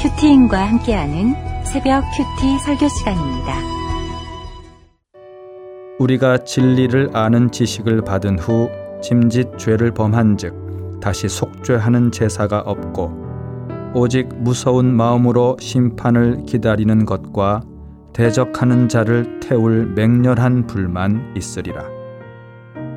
큐티인과 함께하는 새벽 큐티 설교 시간입니다. 우리가 진리를 아는 지식을 받은 후 짐짓 죄를 범한즉 다시 속죄하는 제사가 없고 오직 무서운 마음으로 심판을 기다리는 것과 대적하는 자를 태울 맹렬한 불만 있으리라.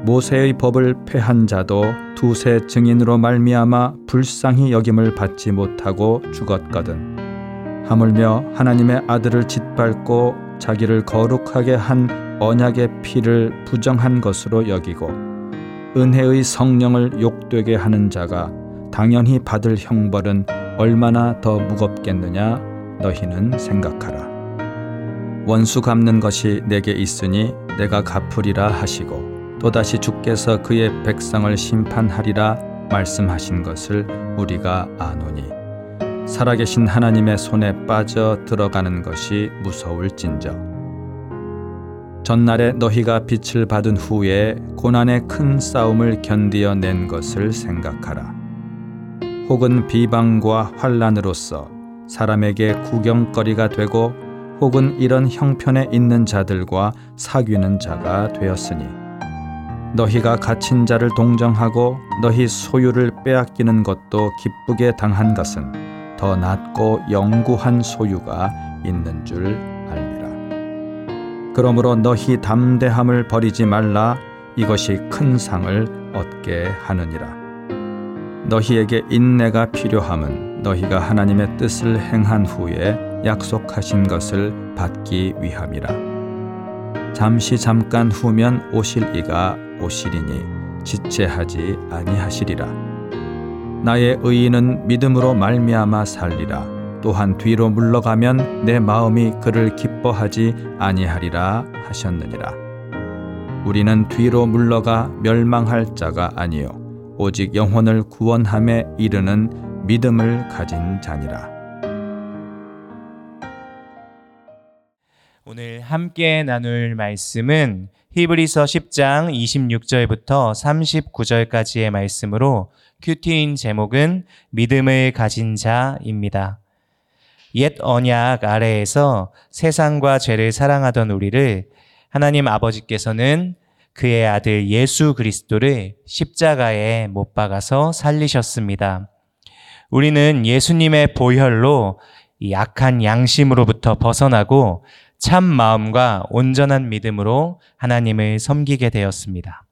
모세의 법을 패한 자도 두세 증인으로 말미암아 불쌍히 여김을 받지 못하고 죽었거든. 하물며 하나님의 아들을 짓밟고 자기를 거룩하게 한 언약의 피를 부정한 것으로 여기고 은혜의 성령을 욕되게 하는 자가 당연히 받을 형벌은 얼마나 더 무겁겠느냐 너희는 생각하라. 원수 갚는 것이 내게 있으니 내가 갚으리라 하시고 또다시 주께서 그의 백성을 심판하리라 말씀하신 것을 우리가 아노니. 살아계신 하나님의 손에 빠져 들어가는 것이 무서울진저. 전날에 너희가 빛을 받은 후에 고난의 큰 싸움을 견디어 낸 것을 생각하라. 혹은 비방과 환란으로서 사람에게 구경거리가 되고 혹은 이런 형편에 있는 자들과 사귀는 자가 되었으니 너희가 갇힌 자를 동정하고 너희 소유를 빼앗기는 것도 기쁘게 당한 것은 더 낮고 영구한 소유가 있는 줄 알리라. 그러므로 너희 담대함을 버리지 말라 이것이 큰 상을 얻게 하느니라. 너희에게 인내가 필요함은 너희가 하나님의 뜻을 행한 후에 약속하신 것을 받기 위함이라. 잠시 잠깐 후면 오실 이가 오시리니 지체하지 아니하시리라. 나의 의인은 믿음으로 말미암아 살리라. 또한 뒤로 물러가면 내 마음이 그를 기뻐하지 아니하리라 하셨느니라. 우리는 뒤로 물러가 멸망할 자가 아니요 오직 영혼을 구원함에 이르는 믿음을 가진 자니라. 오늘 함께 나눌 말씀은 히브리서 10장 26절부터 39절까지의 말씀으로 큐티인 제목은 믿음을 가진 자입니다. 옛 언약 아래에서 세상과 죄를 사랑하던 우리를 하나님 아버지께서는 그의 아들 예수 그리스도를 십자가에 못 박아서 살리셨습니다. 우리는 예수님의 보혈로 약한 양심으로부터 벗어나고 참 마음과 온전한 믿음으로 하나님을 섬기게 되었습니다.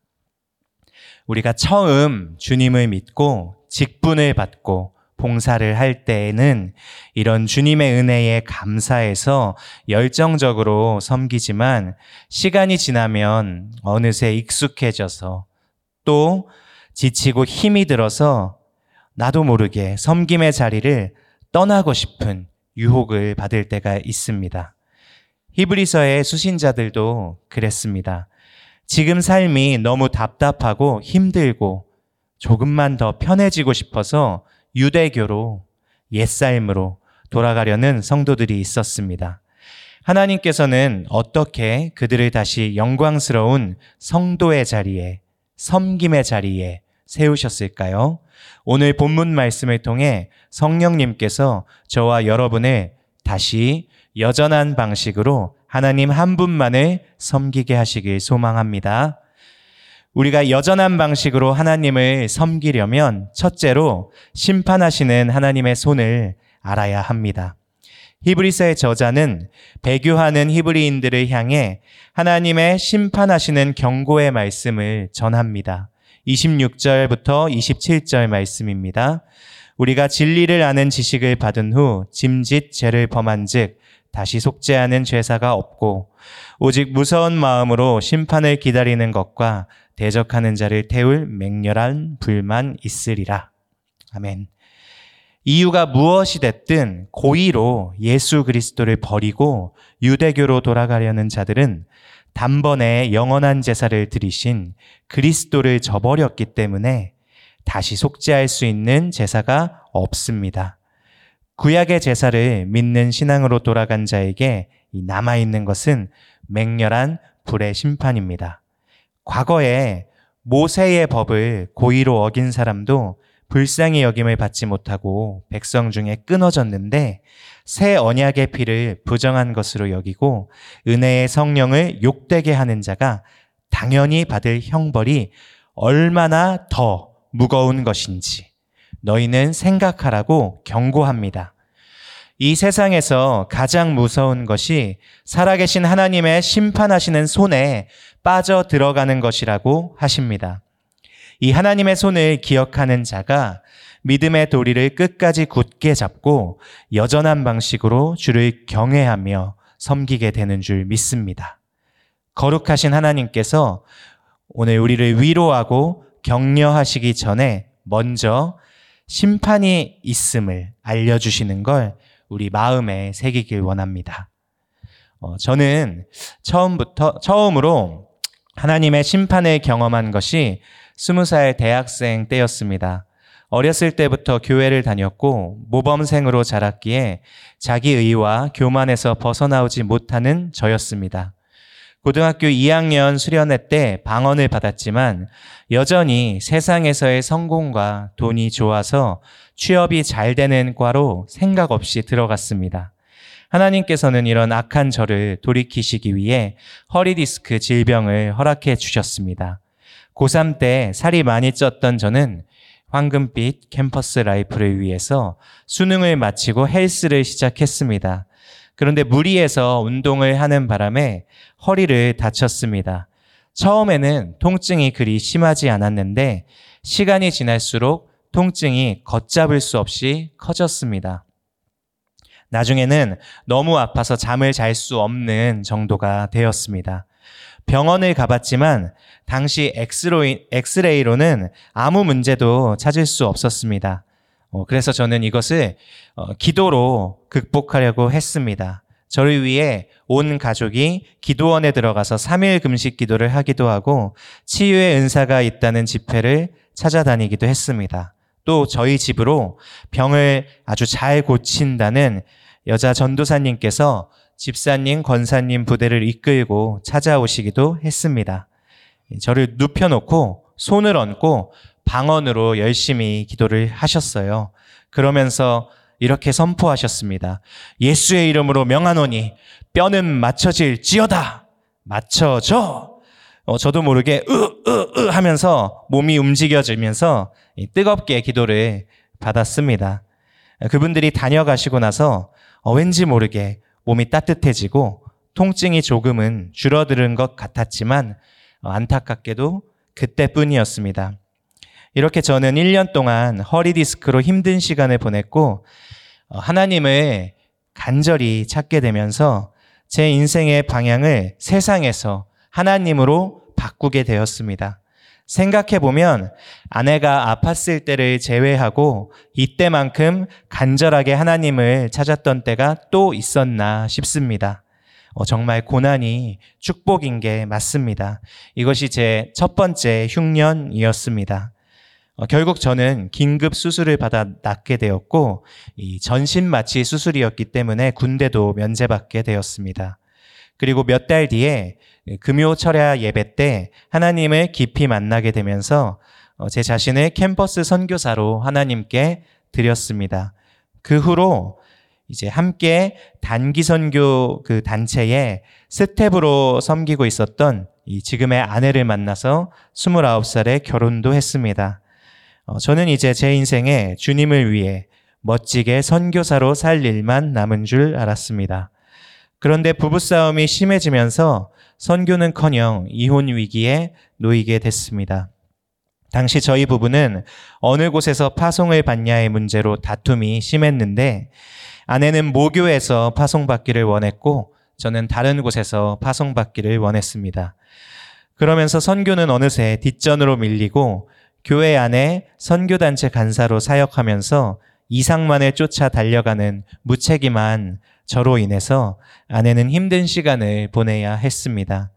우리가 처음 주님을 믿고 직분을 받고 봉사를 할 때에는 이런 주님의 은혜에 감사해서 열정적으로 섬기지만 시간이 지나면 어느새 익숙해져서 또 지치고 힘이 들어서 나도 모르게 섬김의 자리를 떠나고 싶은 유혹을 받을 때가 있습니다. 히브리서의 수신자들도 그랬습니다. 지금 삶이 너무 답답하고 힘들고 조금만 더 편해지고 싶어서 유대교로 옛삶으로 돌아가려는 성도들이 있었습니다. 하나님께서는 어떻게 그들을 다시 영광스러운 성도의 자리에, 섬김의 자리에 세우셨을까요? 오늘 본문 말씀을 통해 성령님께서 저와 여러분을 다시 여전한 방식으로 하나님 한 분만을 섬기게 하시길 소망합니다. 우리가 여전한 방식으로 하나님을 섬기려면 첫째로 심판하시는 하나님의 손을 알아야 합니다. 히브리서의 저자는 배교하는 히브리인들을 향해 하나님의 심판하시는 경고의 말씀을 전합니다. 26절부터 27절 말씀입니다. 우리가 진리를 아는 지식을 받은 후 짐짓 죄를 범한 즉 다시 속죄하는 죄사가 없고 오직 무서운 마음으로 심판을 기다리는 것과 대적하는 자를 태울 맹렬한 불만 있으리라. 아멘. 이유가 무엇이 됐든 고의로 예수 그리스도를 버리고 유대교로 돌아가려는 자들은 단번에 영원한 제사를 드리신 그리스도를 저버렸기 때문에 다시 속죄할 수 있는 제사가 없습니다. 구약의 제사를 믿는 신앙으로 돌아간 자에게 남아있는 것은 맹렬한 불의 심판입니다. 과거에 모세의 법을 고의로 어긴 사람도 불쌍히 여김을 받지 못하고 백성 중에 끊어졌는데 새 언약의 피를 부정한 것으로 여기고 은혜의 성령을 욕되게 하는 자가 당연히 받을 형벌이 얼마나 더 무거운 것인지 너희는 생각하라고 경고합니다. 이 세상에서 가장 무서운 것이 살아계신 하나님의 심판하시는 손에 빠져 들어가는 것이라고 하십니다. 이 하나님의 손을 기억하는 자가 믿음의 도리를 끝까지 굳게 잡고 여전한 방식으로 주를 경외하며 섬기게 되는 줄 믿습니다. 거룩하신 하나님께서 오늘 우리를 위로하고 격려하시기 전에 먼저 심판이 있음을 알려주시는 걸 우리 마음에 새기길 원합니다. 어, 저는 처음부터, 처음으로 하나님의 심판을 경험한 것이 스무 살 대학생 때였습니다. 어렸을 때부터 교회를 다녔고 모범생으로 자랐기에 자기 의와 교만에서 벗어나오지 못하는 저였습니다. 고등학교 2학년 수련회 때 방언을 받았지만 여전히 세상에서의 성공과 돈이 좋아서 취업이 잘 되는 과로 생각 없이 들어갔습니다. 하나님께서는 이런 악한 저를 돌이키시기 위해 허리디스크 질병을 허락해 주셨습니다. 고3 때 살이 많이 쪘던 저는 황금빛 캠퍼스 life를 위해서 수능을 마치고 헬스를 시작했습니다. 그런데 무리해서 운동을 하는 바람에 허리를 다쳤습니다. 처음에는 통증이 그리 심하지 않았는데 시간이 지날수록 통증이 걷잡을 수 없이 커졌습니다. 나중에는 너무 아파서 잠을 잘 수 없는 정도가 되었습니다. 병원을 가봤지만 당시 엑스레이로는 아무 문제도 찾을 수 없었습니다. 어, 그래서 저는 이것을 어, 기도로 극복하려고 했습니다. 저를 위해 온 가족이 기도원에 들어가서 3일 금식 기도를 하기도 하고 치유의 은사가 있다는 집회를 찾아다니기도 했습니다. 또 저희 집으로 병을 아주 잘 고친다는 여자 전도사님께서 집사님, 권사님 부대를 이끌고 찾아오시기도 했습니다. 저를 눕혀놓고 손을 얹고 방언으로 열심히 기도를 하셨어요. 그러면서 이렇게 선포하셨습니다. 예수의 이름으로 명하노니 뼈는 맞춰질 지어다. 맞춰져. 어, 저도 모르게 으, 으, 으 하면서 몸이 움직여지면서 뜨겁게 기도를 받았습니다. 그분들이 다녀가시고 나서 어, 왠지 모르게 몸이 따뜻해지고 통증이 조금은 줄어드는 것 같았지만 어, 안타깝게도 그때뿐이었습니다. 이렇게 저는 1년 동안 허리 디스크로 힘든 시간을 보냈고 어, 하나님을 간절히 찾게 되면서 제 인생의 방향을 세상에서 하나님으로 바꾸게 되었습니다. 생각해 보면 아내가 아팠을 때를 제외하고 이때만큼 간절하게 하나님을 찾았던 때가 또 있었나 싶습니다. 어, 정말 고난이 축복인 게 맞습니다. 이것이 제 첫 번째 흉년이었습니다. 어, 결국 저는 긴급 수술을 받아 낫게 되었고 이 전신 마취 수술이었기 때문에 군대도 면제받게 되었습니다. 그리고 몇 달 뒤에 금요 철야 예배 때 하나님을 깊이 만나게 되면서 어, 제 자신을 캠퍼스 선교사로 하나님께 드렸습니다. 그 후로 이제 함께 단기 선교 그 단체에 스텝으로 섬기고 있었던 이 지금의 아내를 만나서 29살에 결혼도 했습니다. 어, 저는 이제 제 인생에 주님을 위해 멋지게 선교사로 살 일만 남은 줄 알았습니다. 그런데 부부싸움이 심해지면서 선교는 커녕 이혼 위기에 놓이게 됐습니다. 당시 저희 부부는 어느 곳에서 파송을 받냐의 문제로 다툼이 심했는데 아내는 모교에서 파송받기를 원했고 저는 다른 곳에서 파송받기를 원했습니다. 그러면서 선교는 어느새 뒷전으로 밀리고 교회 안에 선교단체 간사로 사역하면서 이상만을 쫓아 달려가는 무책임한 저로 인해서 아내는 힘든 시간을 보내야 했습니다.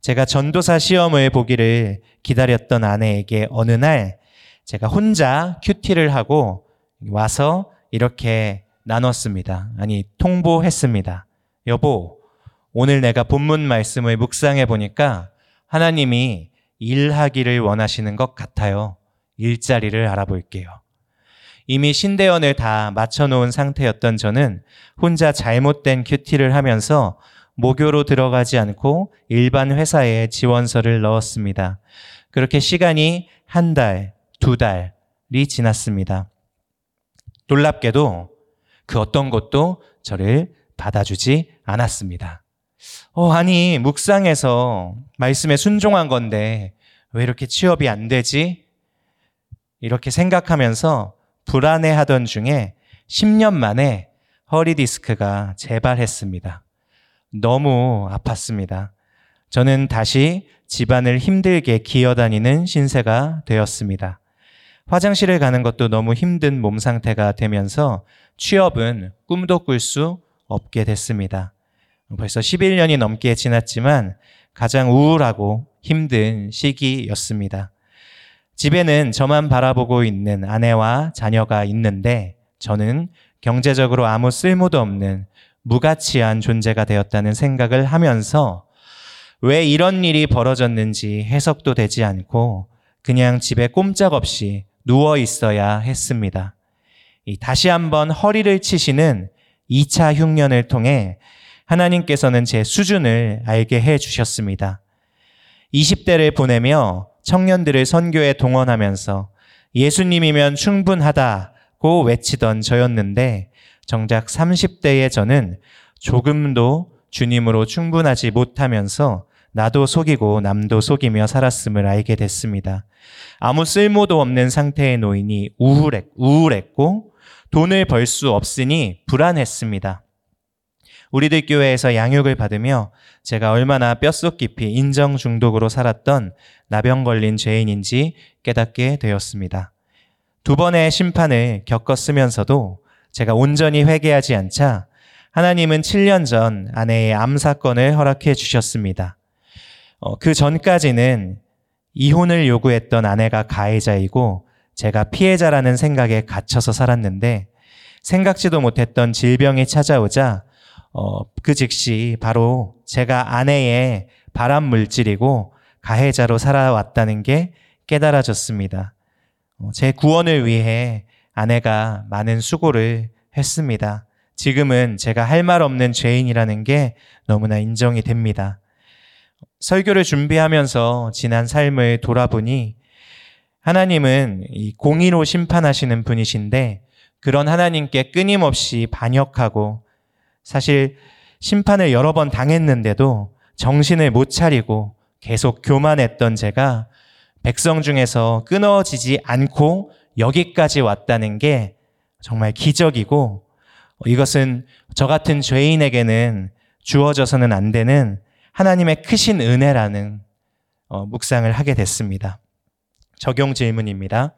제가 전도사 시험을 보기를 기다렸던 아내에게 어느 날 제가 혼자 큐티를 하고 와서 이렇게 나눴습니다. 아니, 통보했습니다. 여보, 오늘 내가 본문 말씀을 묵상해 보니까 하나님이 일하기를 원하시는 것 같아요. 일자리를 알아볼게요. 이미 신대원을 다 맞춰놓은 상태였던 저는 혼자 잘못된 큐티를 하면서 모교로 들어가지 않고 일반 회사에 지원서를 넣었습니다. 그렇게 시간이 한 달, 두 달이 지났습니다. 놀랍게도 그 어떤 것도 저를 받아주지 않았습니다. 어, 아니, 묵상에서 말씀에 순종한 건데 왜 이렇게 취업이 안 되지? 이렇게 생각하면서 불안해 하던 중에 10년 만에 허리 디스크가 재발했습니다. 너무 아팠습니다. 저는 다시 집안을 힘들게 기어다니는 신세가 되었습니다. 화장실을 가는 것도 너무 힘든 몸 상태가 되면서 취업은 꿈도 꿀 수 없게 됐습니다. 벌써 11년이 넘게 지났지만 가장 우울하고 힘든 시기였습니다. 집에는 저만 바라보고 있는 아내와 자녀가 있는데 저는 경제적으로 아무 쓸모도 없는 무가치한 존재가 되었다는 생각을 하면서 왜 이런 일이 벌어졌는지 해석도 되지 않고 그냥 집에 꼼짝없이 누워 있어야 했습니다. 다시 한번 허리를 치시는 2차 흉년을 통해 하나님께서는 제 수준을 알게 해 주셨습니다. 20대를 보내며 청년들을 선교에 동원하면서 예수님이면 충분하다고 외치던 저였는데 정작 30대의 저는 조금도 주님으로 충분하지 못하면서 나도 속이고 남도 속이며 살았음을 알게 됐습니다. 아무 쓸모도 없는 상태의 노인이 우울했, 우울했고 돈을 벌 수 없으니 불안했습니다. 우리들 교회에서 양육을 받으며 제가 얼마나 뼛속 깊이 인정 중독으로 살았던 나병 걸린 죄인인지 깨닫게 되었습니다. 두 번의 심판을 겪었으면서도 제가 온전히 회개하지 않자 하나님은 7년 전 아내의 암 사건을 허락해 주셨습니다. 어, 그 전까지는 이혼을 요구했던 아내가 가해자이고 제가 피해자라는 생각에 갇혀서 살았는데 생각지도 못했던 질병이 찾아오자 어, 그 즉시 바로 제가 아내의 발암 물질이고 가해자로 살아왔다는 게 깨달아졌습니다. 어, 제 구원을 위해 아내가 많은 수고를 했습니다. 지금은 제가 할 말 없는 죄인이라는 게 너무나 인정이 됩니다. 설교를 준비하면서 지난 삶을 돌아보니 하나님은 이 공의로 심판하시는 분이신데 그런 하나님께 끊임없이 반역하고 사실 심판을 여러 번 당했는데도 정신을 못 차리고 계속 교만했던 제가 백성 중에서 끊어지지 않고 여기까지 왔다는 게 정말 기적이고 이것은 저 같은 죄인에게는 주어져서는 안 되는 하나님의 크신 은혜라는 어, 묵상을 하게 됐습니다. 적용 질문입니다.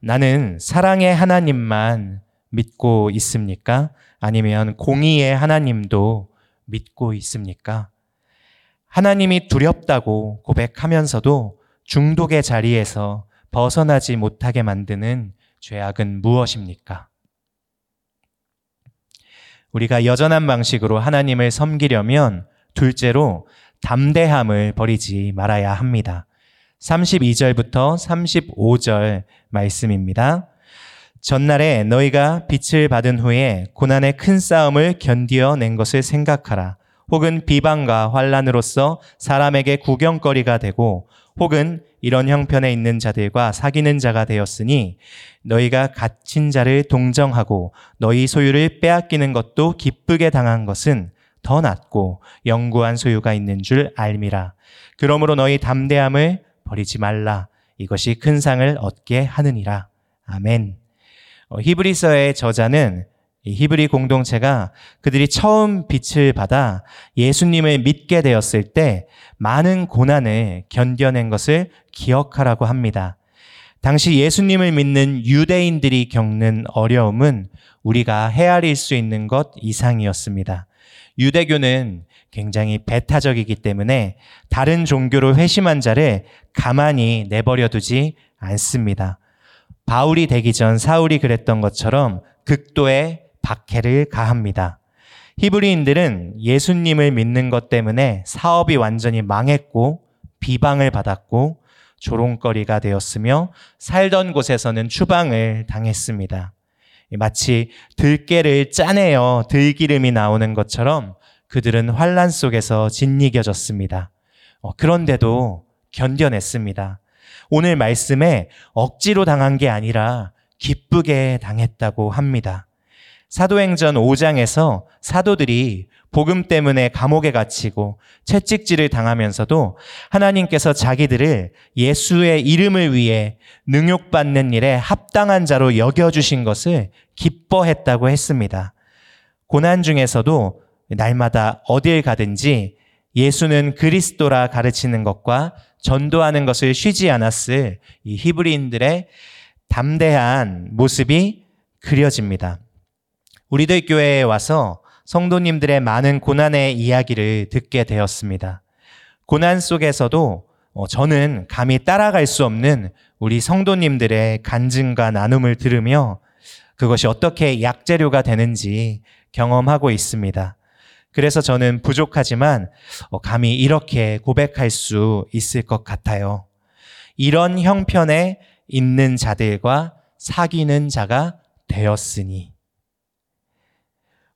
나는 사랑의 하나님만 믿고 있습니까? 아니면 공의의 하나님도 믿고 있습니까? 하나님이 두렵다고 고백하면서도 중독의 자리에서 벗어나지 못하게 만드는 죄악은 무엇입니까? 우리가 여전한 방식으로 하나님을 섬기려면 둘째로 담대함을 버리지 말아야 합니다. 32절부터 35절 말씀입니다. 전날에 너희가 빛을 받은 후에 고난의 큰 싸움을 견디어낸 것을 생각하라. 혹은 비방과 환란으로서 사람에게 구경거리가 되고 혹은 이런 형편에 있는 자들과 사귀는 자가 되었으니 너희가 갇힌 자를 동정하고 너희 소유를 빼앗기는 것도 기쁘게 당한 것은 더 낫고 영구한 소유가 있는 줄 알미라. 그러므로 너희 담대함을 버리지 말라. 이것이 큰 상을 얻게 하느니라. 아멘. 어, 히브리서의 저자는 히브리 공동체가 그들이 처음 빛을 받아 예수님을 믿게 되었을 때 많은 고난을 견뎌낸 것을 기억하라고 합니다. 당시 예수님을 믿는 유대인들이 겪는 어려움은 우리가 헤아릴 수 있는 것 이상이었습니다. 유대교는 굉장히 배타적이기 때문에 다른 종교로 회심한 자를 가만히 내버려 두지 않습니다. 바울이 되기 전 사울이 그랬던 것처럼 극도의 박해를 가합니다. 히브리인들은 예수님을 믿는 것 때문에 사업이 완전히 망했고 비방을 받았고 조롱거리가 되었으며 살던 곳에서는 추방을 당했습니다. 마치 들깨를 짜내어 들기름이 나오는 것처럼 그들은 환란 속에서 짓이겨졌습니다. 어, 그런데도 견뎌냈습니다. 오늘 말씀에 억지로 당한 게 아니라 기쁘게 당했다고 합니다. 사도행전 5장에서 사도들이 복음 때문에 감옥에 갇히고 채찍질을 당하면서도 하나님께서 자기들을 예수의 이름을 위해 능욕받는 일에 합당한 자로 여겨주신 것을 기뻐했다고 했습니다. 고난 중에서도 날마다 어딜 가든지 예수는 그리스도라 가르치는 것과 전도하는 것을 쉬지 않았을 이 히브리인들의 담대한 모습이 그려집니다. 우리들 교회에 와서 성도님들의 많은 고난의 이야기를 듣게 되었습니다. 고난 속에서도 어, 저는 감히 따라갈 수 없는 우리 성도님들의 간증과 나눔을 들으며 그것이 어떻게 약재료가 되는지 경험하고 있습니다. 그래서 저는 부족하지만 어, 감히 이렇게 고백할 수 있을 것 같아요. 이런 형편에 있는 자들과 사귀는 자가 되었으니.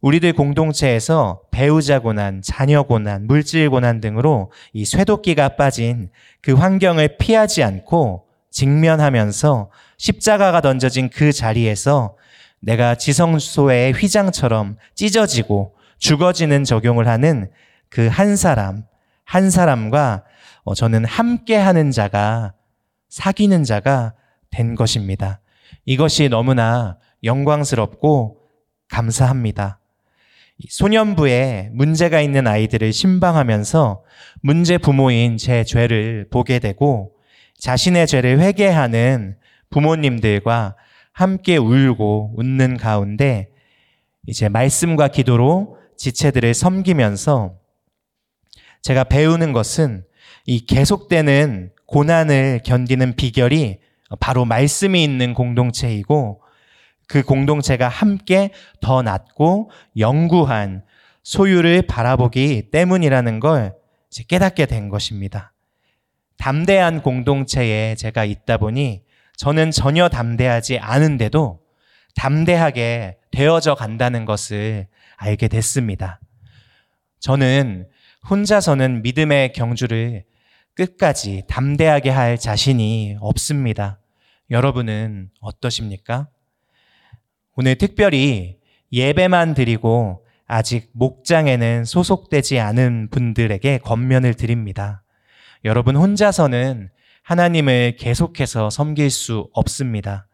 우리들 공동체에서 배우자 고난, 자녀 고난, 물질 고난 등으로 이 쇠도끼가 빠진 그 환경을 피하지 않고 직면하면서 십자가가 던져진 그 자리에서 내가 지성소의 휘장처럼 찢어지고 죽어지는 적용을 하는 그 한 사람, 한 사람과 어, 저는 함께 하는 자가, 사귀는 자가 된 것입니다. 이것이 너무나 영광스럽고 감사합니다. 소년부에 문제가 있는 아이들을 신방하면서 문제 부모인 제 죄를 보게 되고 자신의 죄를 회개하는 부모님들과 함께 울고 웃는 가운데 이제 말씀과 기도로 지체들을 섬기면서 제가 배우는 것은 이 계속되는 고난을 견디는 비결이 바로 말씀이 있는 공동체이고 그 공동체가 함께 더 낮고 영구한 소유를 바라보기 때문이라는 걸 깨닫게 된 것입니다. 담대한 공동체에 제가 있다 보니 저는 전혀 담대하지 않은데도 담대하게 되어져 간다는 것을 알게 됐습니다. 저는 혼자서는 믿음의 경주를 끝까지 담대하게 할 자신이 없습니다. 여러분은 어떠십니까? 오늘 특별히 예배만 드리고 아직 목장에는 소속되지 않은 분들에게 권면을 드립니다. 여러분 혼자서는 하나님을 계속해서 섬길 수 없습니다.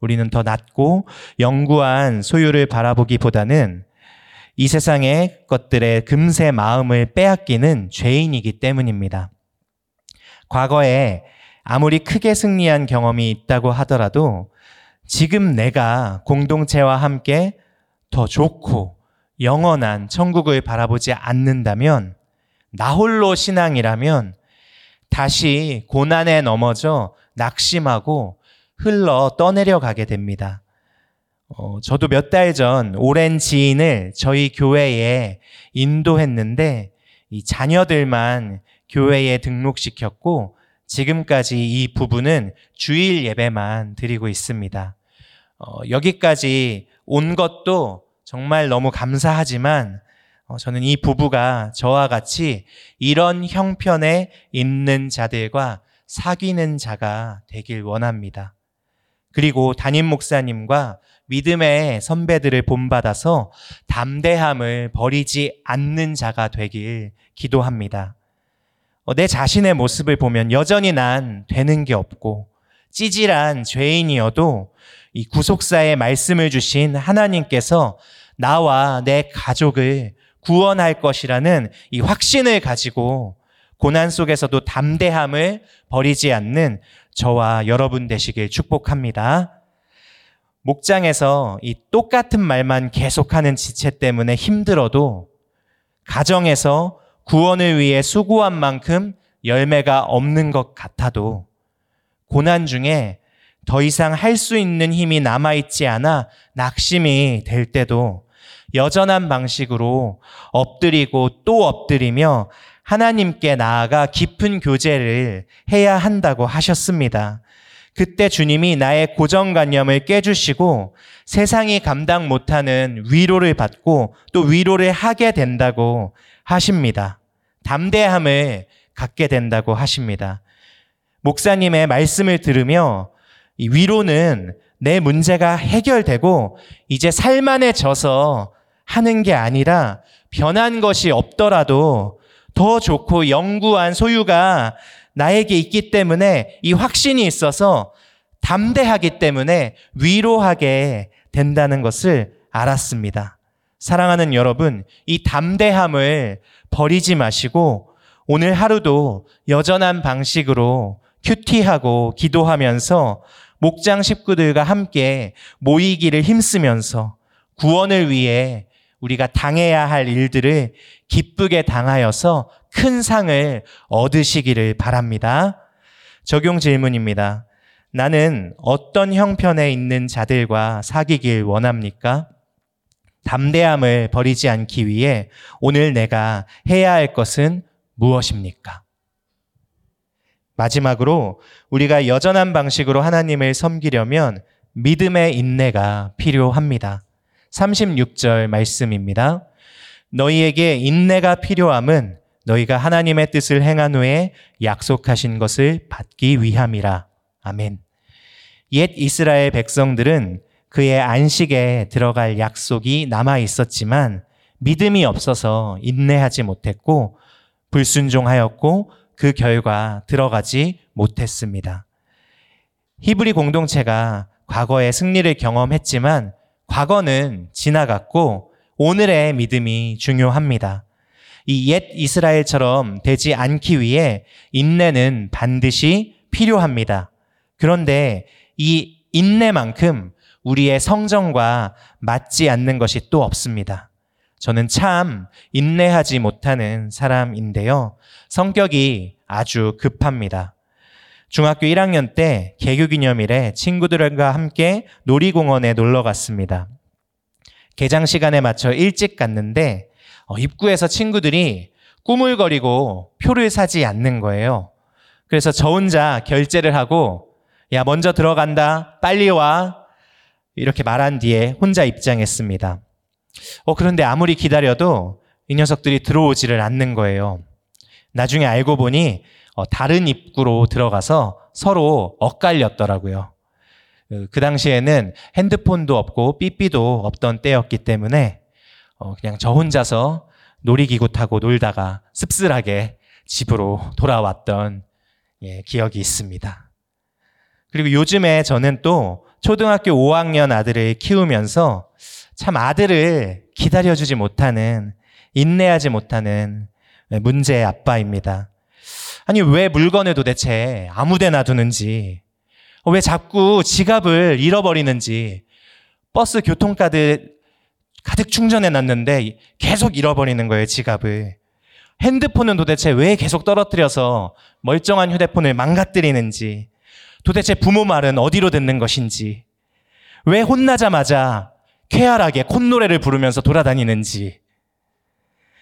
우리는 더 낮고 영구한 소유를 바라보기보다는 이 세상의 것들의 금세 마음을 빼앗기는 죄인이기 때문입니다. 과거에 아무리 크게 승리한 경험이 있다고 하더라도 지금 내가 공동체와 함께 더 좋고 영원한 천국을 바라보지 않는다면 나 홀로 신앙이라면 다시 고난에 넘어져 낙심하고 흘러 떠내려 가게 됩니다. 어, 저도 몇 달 전 오랜 지인을 저희 교회에 인도했는데 이 자녀들만 교회에 등록시켰고 지금까지 이 부부는 주일 예배만 드리고 있습니다. 어, 여기까지 온 것도 정말 너무 감사하지만 어, 저는 이 부부가 저와 같이 이런 형편에 있는 자들과 사귀는 자가 되길 원합니다. 그리고 담임 목사님과 믿음의 선배들을 본받아서 담대함을 버리지 않는 자가 되길 기도합니다. 어, 내 자신의 모습을 보면 여전히 난 되는 게 없고 찌질한 죄인이어도 이 구속사의 말씀을 주신 하나님께서 나와 내 가족을 구원할 것이라는 이 확신을 가지고 고난 속에서도 담대함을 버리지 않는 저와 여러분 되시길 축복합니다. 목장에서 이 똑같은 말만 계속하는 지체 때문에 힘들어도 가정에서 구원을 위해 수고한 만큼 열매가 없는 것 같아도 고난 중에 더 이상 할 수 있는 힘이 남아있지 않아 낙심이 될 때도 여전한 방식으로 엎드리고 또 엎드리며 하나님께 나아가 깊은 교제를 해야 한다고 하셨습니다. 그때 주님이 나의 고정관념을 깨주시고 세상이 감당 못하는 위로를 받고 또 위로를 하게 된다고 하십니다. 담대함을 갖게 된다고 하십니다. 목사님의 말씀을 들으며 이 위로는 내 문제가 해결되고 이제 살만해져서 하는 게 아니라 변한 것이 없더라도 더 좋고 영구한 소유가 나에게 있기 때문에 이 확신이 있어서 담대하기 때문에 위로하게 된다는 것을 알았습니다. 사랑하는 여러분, 이 담대함을 버리지 마시고 오늘 하루도 여전한 방식으로 큐티하고 기도하면서 목장 식구들과 함께 모이기를 힘쓰면서 구원을 위해 우리가 당해야 할 일들을 기쁘게 당하여서 큰 상을 얻으시기를 바랍니다. 적용 질문입니다. 나는 어떤 형편에 있는 자들과 사귀길 원합니까? 담대함을 버리지 않기 위해 오늘 내가 해야 할 것은 무엇입니까? 마지막으로 우리가 여전한 방식으로 하나님을 섬기려면 믿음의 인내가 필요합니다. 36절 말씀입니다. 너희에게 인내가 필요함은 너희가 하나님의 뜻을 행한 후에 약속하신 것을 받기 위함이라. 아멘. 옛 이스라엘 백성들은 그의 안식에 들어갈 약속이 남아 있었지만 믿음이 없어서 인내하지 못했고 불순종하였고 그 결과 들어가지 못했습니다. 히브리 공동체가 과거의 승리를 경험했지만 과거는 지나갔고 오늘의 믿음이 중요합니다. 이 옛 이스라엘처럼 되지 않기 위해 인내는 반드시 필요합니다. 그런데 이 인내만큼 우리의 성정과 맞지 않는 것이 또 없습니다. 저는 참 인내하지 못하는 사람인데요. 성격이 아주 급합니다. 중학교 1학년 때 개교 기념일에 친구들과 함께 놀이공원에 놀러 갔습니다. 개장 시간에 맞춰 일찍 갔는데 어, 입구에서 친구들이 꾸물거리고 표를 사지 않는 거예요. 그래서 저 혼자 결제를 하고 야 먼저 들어간다 빨리 와 이렇게 말한 뒤에 혼자 입장했습니다. 어 그런데 아무리 기다려도 이 녀석들이 들어오지를 않는 거예요. 나중에 알고 보니 어, 다른 입구로 들어가서 서로 엇갈렸더라고요. 그, 그 당시에는 핸드폰도 없고 삐삐도 없던 때였기 때문에 어, 그냥 저 혼자서 놀이기구 타고 놀다가 씁쓸하게 집으로 돌아왔던 예, 기억이 있습니다. 그리고 요즘에 저는 또 초등학교 5학년 아들을 키우면서 참 아들을 기다려주지 못하는, 인내하지 못하는 문제의 아빠입니다. 아니, 왜 물건을 도대체 아무 데나 두는지, 왜 자꾸 지갑을 잃어버리는지, 버스 교통카드 가득 충전해 놨는데 계속 잃어버리는 거예요, 지갑을. 핸드폰은 도대체 왜 계속 떨어뜨려서 멀쩡한 휴대폰을 망가뜨리는지, 도대체 부모 말은 어디로 듣는 것인지, 왜 혼나자마자 쾌활하게 콧노래를 부르면서 돌아다니는지,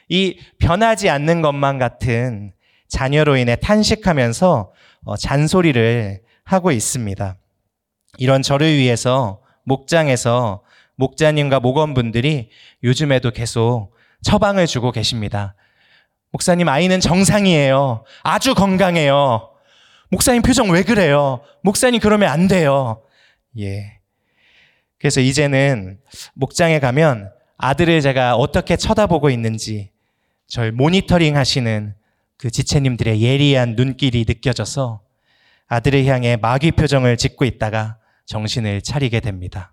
이 변하지 않는 것만 같은 자녀로 인해 탄식하면서 어, 잔소리를 하고 있습니다. 이런 저를 위해서 목장에서 목자님과 목원분들이 요즘에도 계속 처방을 주고 계십니다. 목사님 아이는 정상이에요. 아주 건강해요. 목사님 표정 왜 그래요? 목사님 그러면 안 돼요. 예. 그래서 이제는 목장에 가면 아들을 제가 어떻게 쳐다보고 있는지 절 모니터링 하시는 그 지체님들의 예리한 눈길이 느껴져서 아들을 향해 마귀 표정을 짓고 있다가 정신을 차리게 됩니다.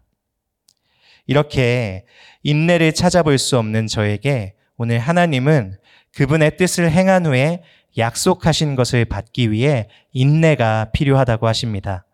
이렇게 인내를 찾아볼 수 없는 저에게 오늘 하나님은 그분의 뜻을 행한 후에 약속하신 것을 받기 위해 인내가 필요하다고 하십니다.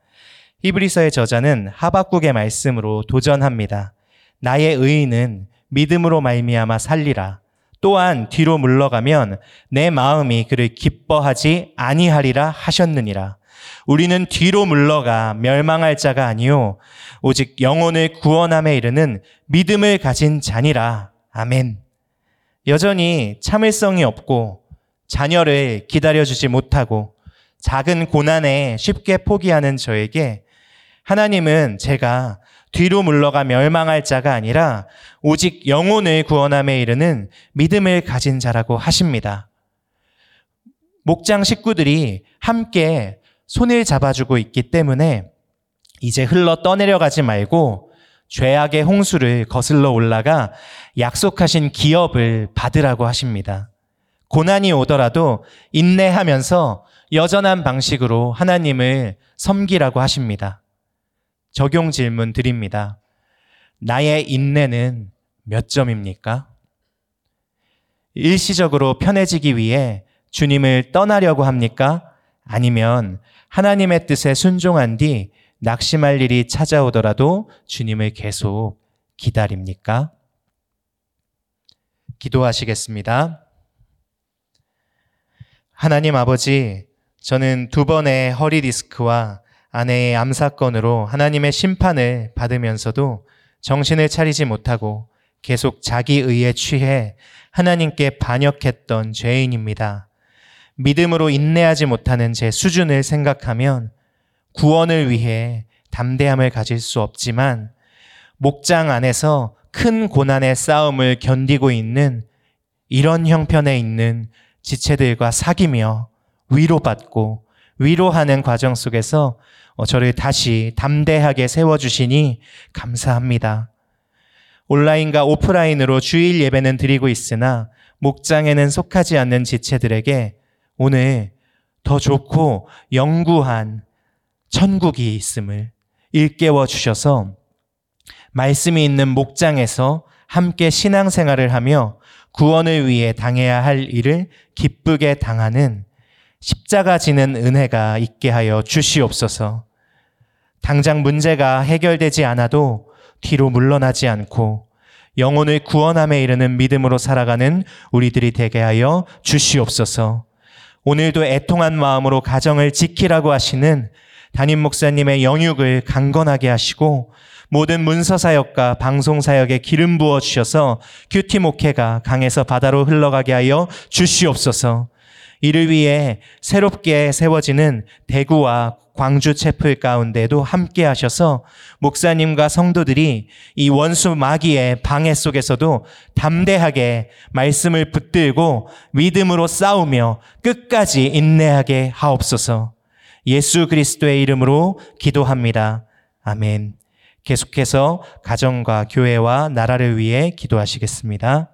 히브리서의 저자는 하박국의 말씀으로 도전합니다. 나의 의인은 믿음으로 말미암아 살리라. 또한 뒤로 물러가면 내 마음이 그를 기뻐하지 아니하리라 하셨느니라. 우리는 뒤로 물러가 멸망할 자가 아니요 오직 영혼을 구원함에 이르는 믿음을 가진 자니라. 아멘. 여전히 참을성이 없고 자녀를 기다려주지 못하고 작은 고난에 쉽게 포기하는 저에게 하나님은 제가 뒤로 물러가 멸망할 자가 아니라 오직 영혼을 구원함에 이르는 믿음을 가진 자라고 하십니다. 목장 식구들이 함께 손을 잡아주고 있기 때문에 이제 흘러 떠내려가지 말고 죄악의 홍수를 거슬러 올라가 약속하신 기업을 받으라고 하십니다. 고난이 오더라도 인내하면서 여전한 방식으로 하나님을 섬기라고 하십니다. 적용 질문 드립니다. 나의 인내는 몇 점입니까? 일시적으로 편해지기 위해 주님을 떠나려고 합니까? 아니면 하나님의 뜻에 순종한 뒤 낙심할 일이 찾아오더라도 주님을 계속 기다립니까? 기도하시겠습니다. 하나님 아버지, 저는 두 번의 허리 디스크와 아내의 암 사건으로 하나님의 심판을 받으면서도 정신을 차리지 못하고 계속 자기 의에 취해 하나님께 반역했던 죄인입니다. 믿음으로 인내하지 못하는 제 수준을 생각하면 구원을 위해 담대함을 가질 수 없지만 목장 안에서 큰 고난의 싸움을 견디고 있는 이런 형편에 있는 지체들과 사귀며 위로받고 위로하는 과정 속에서 어, 저를 다시 담대하게 세워주시니 감사합니다. 온라인과 오프라인으로 주일 예배는 드리고 있으나 목장에는 속하지 않는 지체들에게 오늘 더 좋고 영구한 천국이 있음을 일깨워 주셔서 말씀이 있는 목장에서 함께 신앙생활을 하며 구원을 위해 당해야 할 일을 기쁘게 당하는 십자가 지는 은혜가 있게 하여 주시옵소서. 당장 문제가 해결되지 않아도 뒤로 물러나지 않고 영혼을 구원함에 이르는 믿음으로 살아가는 우리들이 되게 하여 주시옵소서. 오늘도 애통한 마음으로 가정을 지키라고 하시는 담임 목사님의 영육을 강건하게 하시고 모든 문서 사역과 방송 사역에 기름 부어 주셔서 큐티 목회가 강에서 바다로 흘러가게 하여 주시옵소서. 이를 위해 새롭게 세워지는 대구와 광주 채플 가운데도 함께 하셔서 목사님과 성도들이 이 원수 마귀의 방해 속에서도 담대하게 말씀을 붙들고 믿음으로 싸우며 끝까지 인내하게 하옵소서. 예수 그리스도의 이름으로 기도합니다. 아멘. 계속해서 가정과 교회와 나라를 위해 기도하시겠습니다.